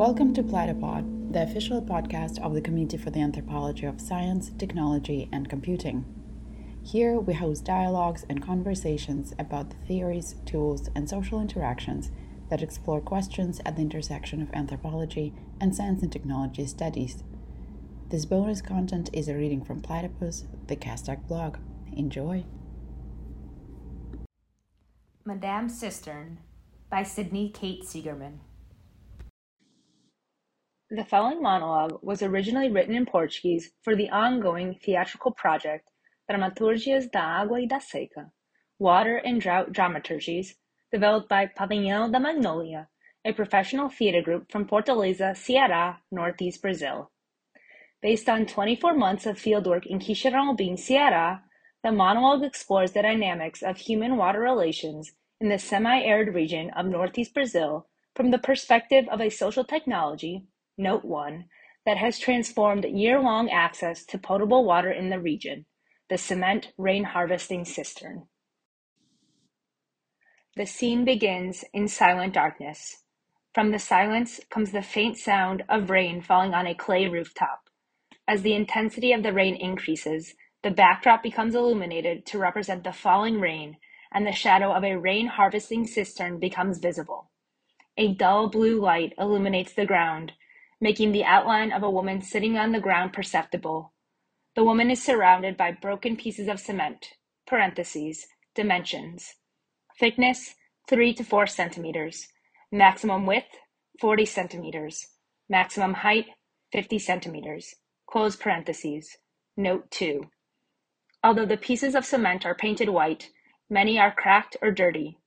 Welcome to Platypod, the official podcast of the Committee for the Anthropology of Science, Technology, and Computing. Here we host dialogues and conversations about the theories, tools, and social interactions that explore questions at the intersection of anthropology and science and technology studies. This bonus content is a reading from Platypus, the CASTAC blog. Enjoy! Madame Cistern by Cydney Kate Seigerman. The following monologue was originally written in Portuguese for the ongoing theatrical project Dramaturgias da Água e da Seca, Water and Drought Dramaturgies, developed by Pavilhão da Magnolia, a professional theater group from Fortaleza, Ceará, Northeast Brazil. Based on 24 months of fieldwork in Quixeramobim, Ceará, the monologue explores the dynamics of human-water relations in the semi-arid region of Northeast Brazil from the perspective of a social technology Note 1, that has transformed year-long access to potable water in the region, the cement rain harvesting cistern. The scene begins in silent darkness. From the silence comes the faint sound of rain falling on a clay rooftop. As the intensity of the rain increases, the backdrop becomes illuminated to represent the falling rain, and the shadow of a rain harvesting cistern becomes visible. A dull blue light illuminates the ground, making the outline of a woman sitting on the ground perceptible. The woman is surrounded by broken pieces of cement parentheses, dimensions. Thickness 3 to 4 centimeters. Maximum width 40 centimeters. Maximum height 50 centimeters. Close parentheses. Note 2. Although the pieces of cement are painted white, many are cracked or dirty.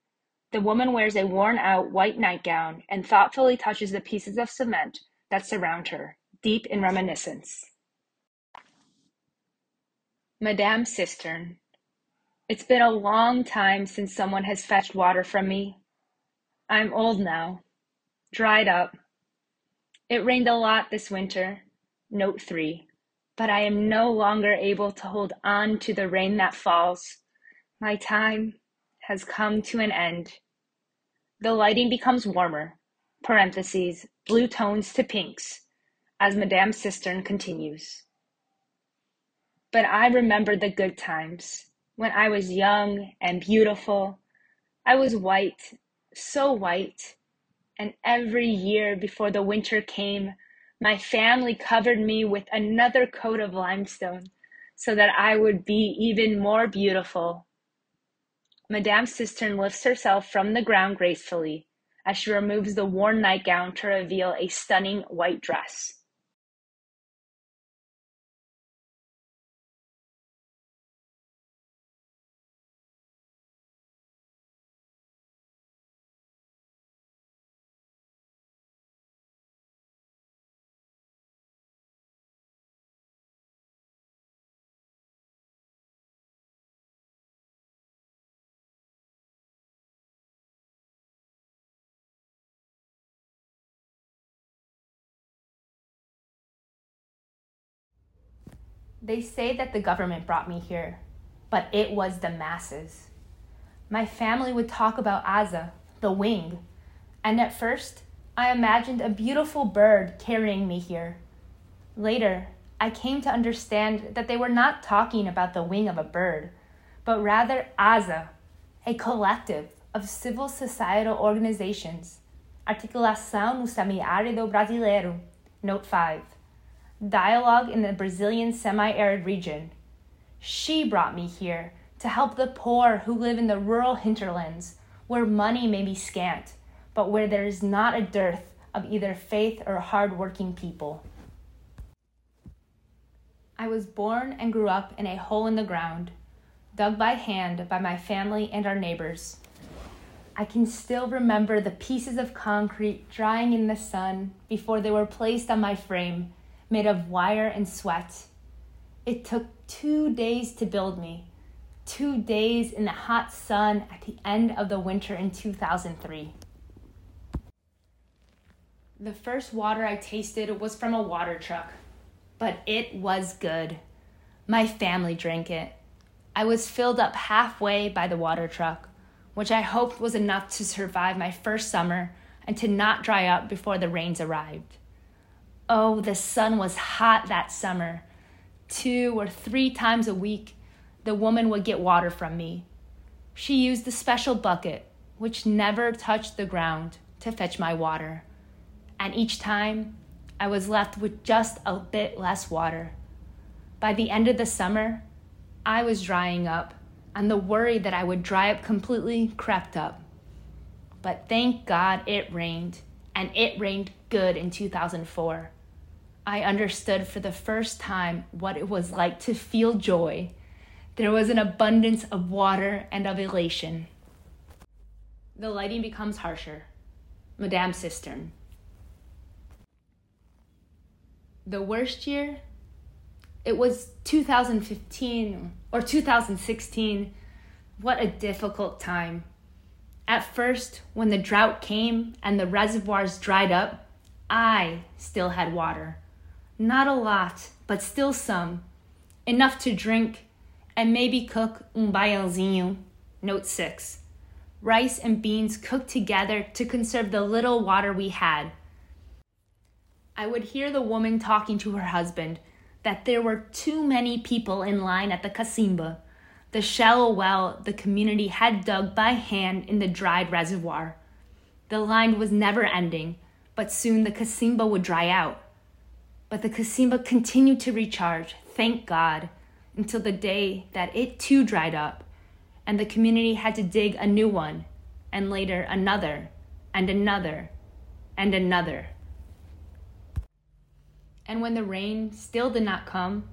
The woman wears a worn out white nightgown and thoughtfully touches the pieces of cement that surround her, deep in reminiscence. Madame Cistern. It's been a long time since someone has fetched water from me. I'm old now, dried up. It rained a lot this winter, note 3, but I am no longer able to hold on to the rain that falls. My time has come to an end. The lighting becomes warmer, parentheses, blue tones to pinks, as Madame Cistern continues. But I remember the good times when I was young and beautiful. I was white, so white, and every year before the winter came, my family covered me with another coat of limestone so that I would be even more beautiful. Madame Cistern lifts herself from the ground gracefully as she removes the worn nightgown to reveal a stunning white dress. They say that the government brought me here, but it was the masses. My family would talk about ASA, the wing, and at first I imagined a beautiful bird carrying me here. Later, I came to understand that they were not talking about the wing of a bird, but rather ASA, a collective of civil societal organizations. Articulação no Semiárido Brasileiro, Note 5 dialogue in the Brazilian semi arid region. She brought me here to help the poor who live in the rural hinterlands where money may be scant, but where there is not a dearth of either faith or hard-working people. I was born and grew up in a hole in the ground, dug by hand by my family and our neighbors. I can still remember the pieces of concrete drying in the sun before they were placed on my frame made of wire and sweat. It took two days to build me, two days in the hot sun at the end of the winter in 2003. The first water I tasted was from a water truck, but it was good. My family drank it. I was filled up halfway by the water truck, which I hoped was enough to survive my first summer and to not dry up before the rains arrived. Oh, the sun was hot that summer. Two or three times a week, the woman would get water from me. She used the special bucket, which never touched the ground, to fetch my water. And each time, I was left with just a bit less water. By the end of the summer, I was drying up, and the worry that I would dry up completely crept up. But thank God it rained, and it rained good in 2004. I understood for the first time what it was like to feel joy. There was an abundance of water and of elation. The lighting becomes harsher. Madame Cistern. The worst year? It was 2015 or 2016. What a difficult time. At first, when the drought came and the reservoirs dried up, I still had water. Not a lot, but still some. Enough to drink and maybe cook baiãozinho. Note 6. Rice and beans cooked together to conserve the little water we had. I would hear the woman talking to her husband that there were too many people in line at the cacimba, the shallow well the community had dug by hand in the dried reservoir. The line was never ending, but soon the cacimba would dry out. But the cacimba continued to recharge, thank God, until the day that it too dried up, and the community had to dig a new one, and later another, and another, and another. And when the rain still did not come,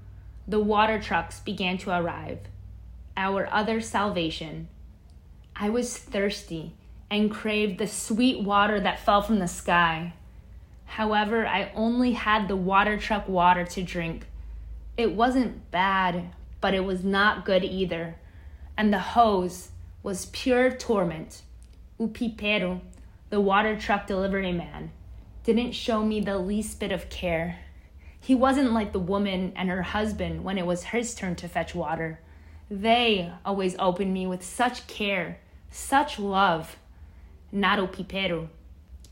the water trucks began to arrive, our other salvation. I was thirsty and craved the sweet water that fell from the sky. However, I only had the water truck water to drink. It wasn't bad, but it was not good either. And the hose was pure torment. O pipero, the water truck delivery man, didn't show me the least bit of care. He wasn't like the woman and her husband when it was his turn to fetch water. They always opened me with such care, such love. Not o pipero.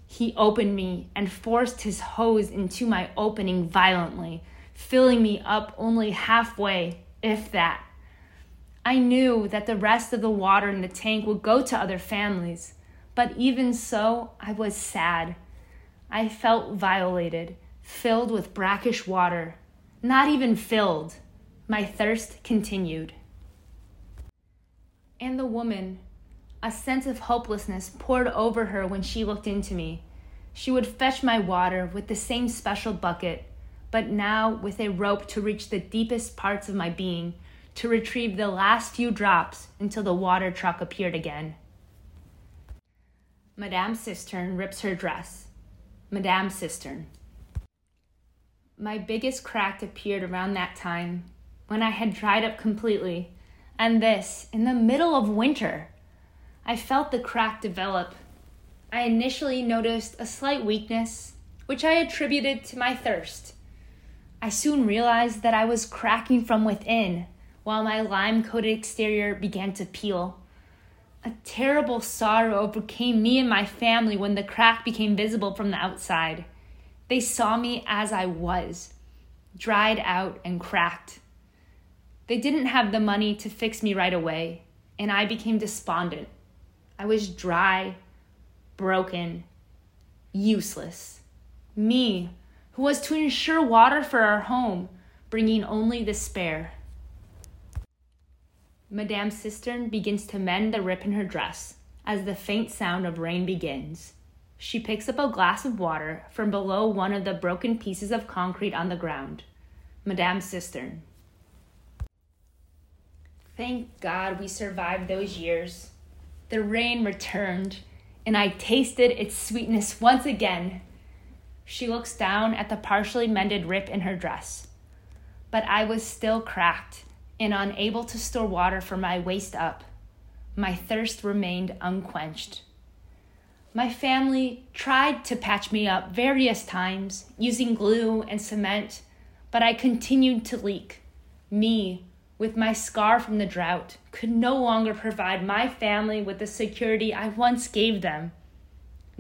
He opened me and forced his hose into my opening violently, filling me up only halfway, if that. I knew that the rest of the water in the tank would go to other families, but even so, I was sad. I felt violated, filled with brackish water. Not even filled. My thirst continued. And the woman, a sense of hopelessness poured over her when she looked into me. She would fetch my water with the same special bucket, but now with a rope to reach the deepest parts of my being, to retrieve the last few drops until the water truck appeared again. Madame Cistern rips her dress. Madame Cistern. My biggest crack appeared around that time, when I had dried up completely, and this in the middle of winter. I felt the crack develop. I initially noticed a slight weakness, which I attributed to my thirst. I soon realized that I was cracking from within, while my lime coated exterior began to peel. A terrible sorrow overcame me and my family when the crack became visible from the outside. They saw me as I was, dried out and cracked. They didn't have the money to fix me right away, and I became despondent. I was dry, broken, useless. Me, who was to ensure water for our home, bringing only despair. Madame Cistern begins to mend the rip in her dress as the faint sound of rain begins. She picks up a glass of water from below one of the broken pieces of concrete on the ground. Madame Cistern. Thank God we survived those years. The rain returned, and I tasted its sweetness once again. She looks down at the partially mended rip in her dress. But I was still cracked and unable to store water from my waist up. My thirst remained unquenched. My family tried to patch me up various times using glue and cement, but I continued to leak. Me, with my scar from the drought, could no longer provide my family with the security I once gave them.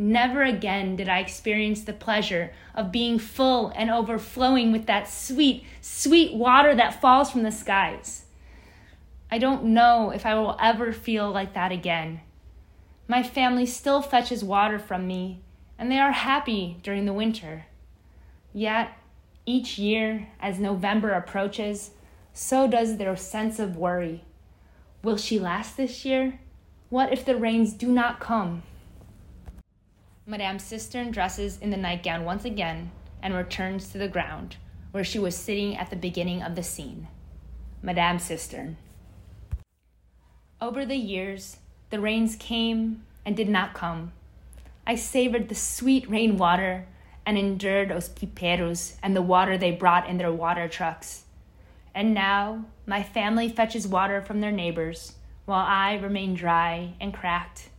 never again did I experience the pleasure of being full and overflowing with that sweet, sweet water that falls from the skies. I don't know if I will ever feel like that again. My family still fetches water from me, and they are happy during the winter. Yet, each year, as November approaches, so does their sense of worry. Will she last this year? What if the rains do not come? Madame Cistern dresses in the nightgown once again and returns to the ground, where she was sitting at the beginning of the scene. Madame Cistern. Over the years, the rains came and did not come. I savored the sweet rainwater and endured those piperos and the water they brought in their water trucks. And now my family fetches water from their neighbors, while I remain dry and cracked.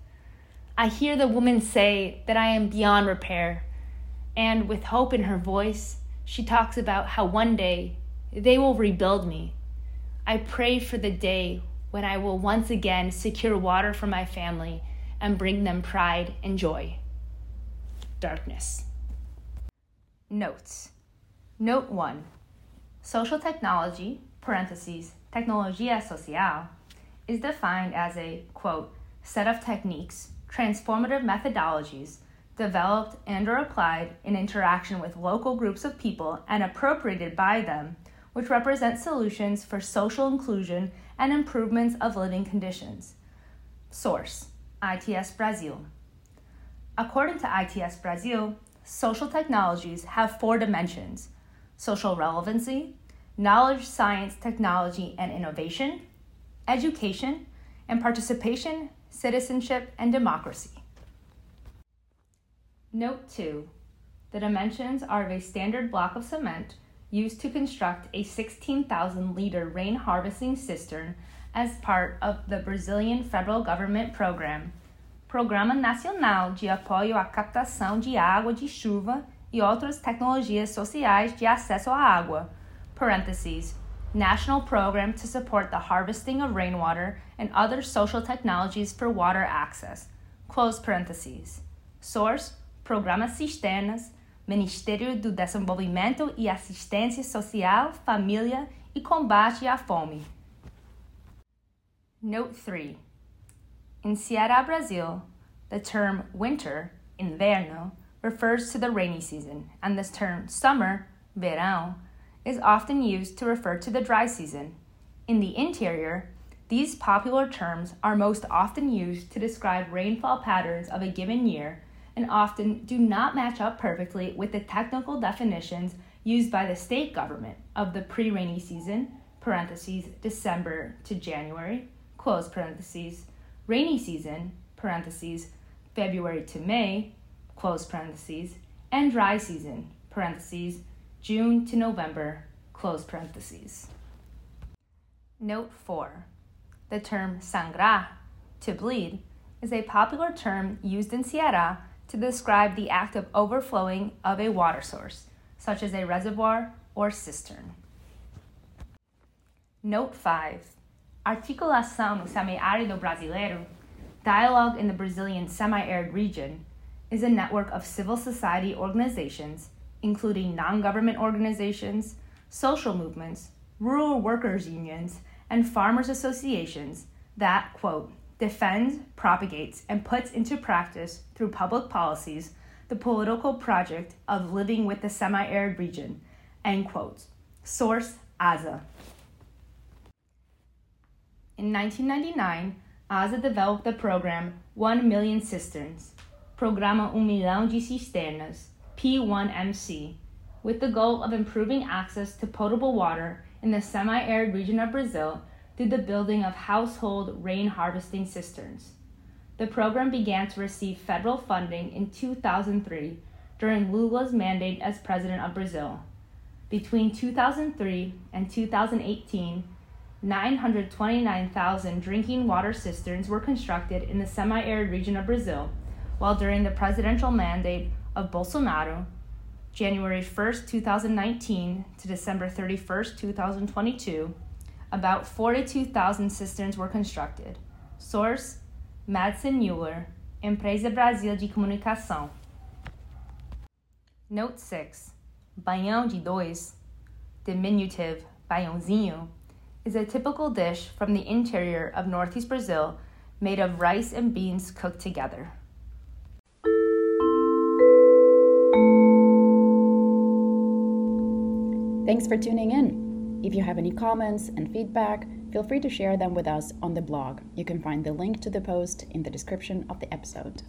I hear the woman say that I am beyond repair, and with hope in her voice, she talks about how one day they will rebuild me. I pray for the day when I will once again secure water for my family and bring them pride and joy. Darkness. Notes. Note 1. Social technology, parentheses, tecnologia social, is defined as a, quote, set of techniques, transformative methodologies developed and or applied in interaction with local groups of people and appropriated by them, which represent solutions for social inclusion and improvements of living conditions. Source ITS Brazil. According to ITS Brazil, social technologies have four dimensions social relevancy, knowledge, science, technology, and innovation, education, and participation, citizenship, and democracy. Note 2 The dimensions are of a standard block of cement used to construct a 16,000 liter rain harvesting cistern as part of the Brazilian federal government program, Programa Nacional de Apoio à Captação de Água de Chuva e outras tecnologias sociais de acesso à água, National Program to support the harvesting of rainwater and other social technologies for water access. Source, Programa Cisternas, Ministério do Desenvolvimento e Assistência Social, Família e Combate à Fome. Note 3. In Ceará, Brazil, the term winter, inverno, refers to the rainy season, and this term summer, verão, is often used to refer to the dry season. In the interior, these popular terms are most often used to describe rainfall patterns of a given year and often do not match up perfectly with the technical definitions used by the state government of the pre-rainy season, parentheses, December to January, close parentheses, rainy season, parentheses, February to May, close parentheses, and dry season, parentheses, June to November, close parentheses. Note 4. The term sangra, to bleed, is a popular term used in Ceará to describe the act of overflowing of a water source, such as a reservoir or cistern. Note 5. Articulação no Semiárido Brasileiro, Dialogue in the Brazilian Semi Arid Region, is a network of civil society organizations, including non government organizations, social movements, rural workers' unions, and farmers' associations that, quote, defends, propagates, and puts into practice through public policies the political project of living with the semi arid region. End quote. Source ASA. In 1999, ASA developed the program 1 Million Cisterns, Programa Um de Cisternas, P1MC, with the goal of improving access to potable water in the semi arid region of Brazil through the building of household rain harvesting cisterns. The program began to receive federal funding in 2003 during Lula's mandate as president of Brazil. Between 2003 and 2018, 929,000 drinking water cisterns were constructed in the semi arid region of Brazil, while during the presidential mandate of Bolsonaro, January 1, 2019 to December 31, 2022, about 42,000 cisterns were constructed. Source Madsen Mueller, Empresa Brasil de Comunicação. Note 6. Baião de dois, diminutive baiãozinho, is a typical dish from the interior of northeast Brazil made of rice and beans cooked together. Thanks for tuning in. If you have any comments and feedback, feel free to share them with us on the blog. You can find the link to the post in the description of the episode.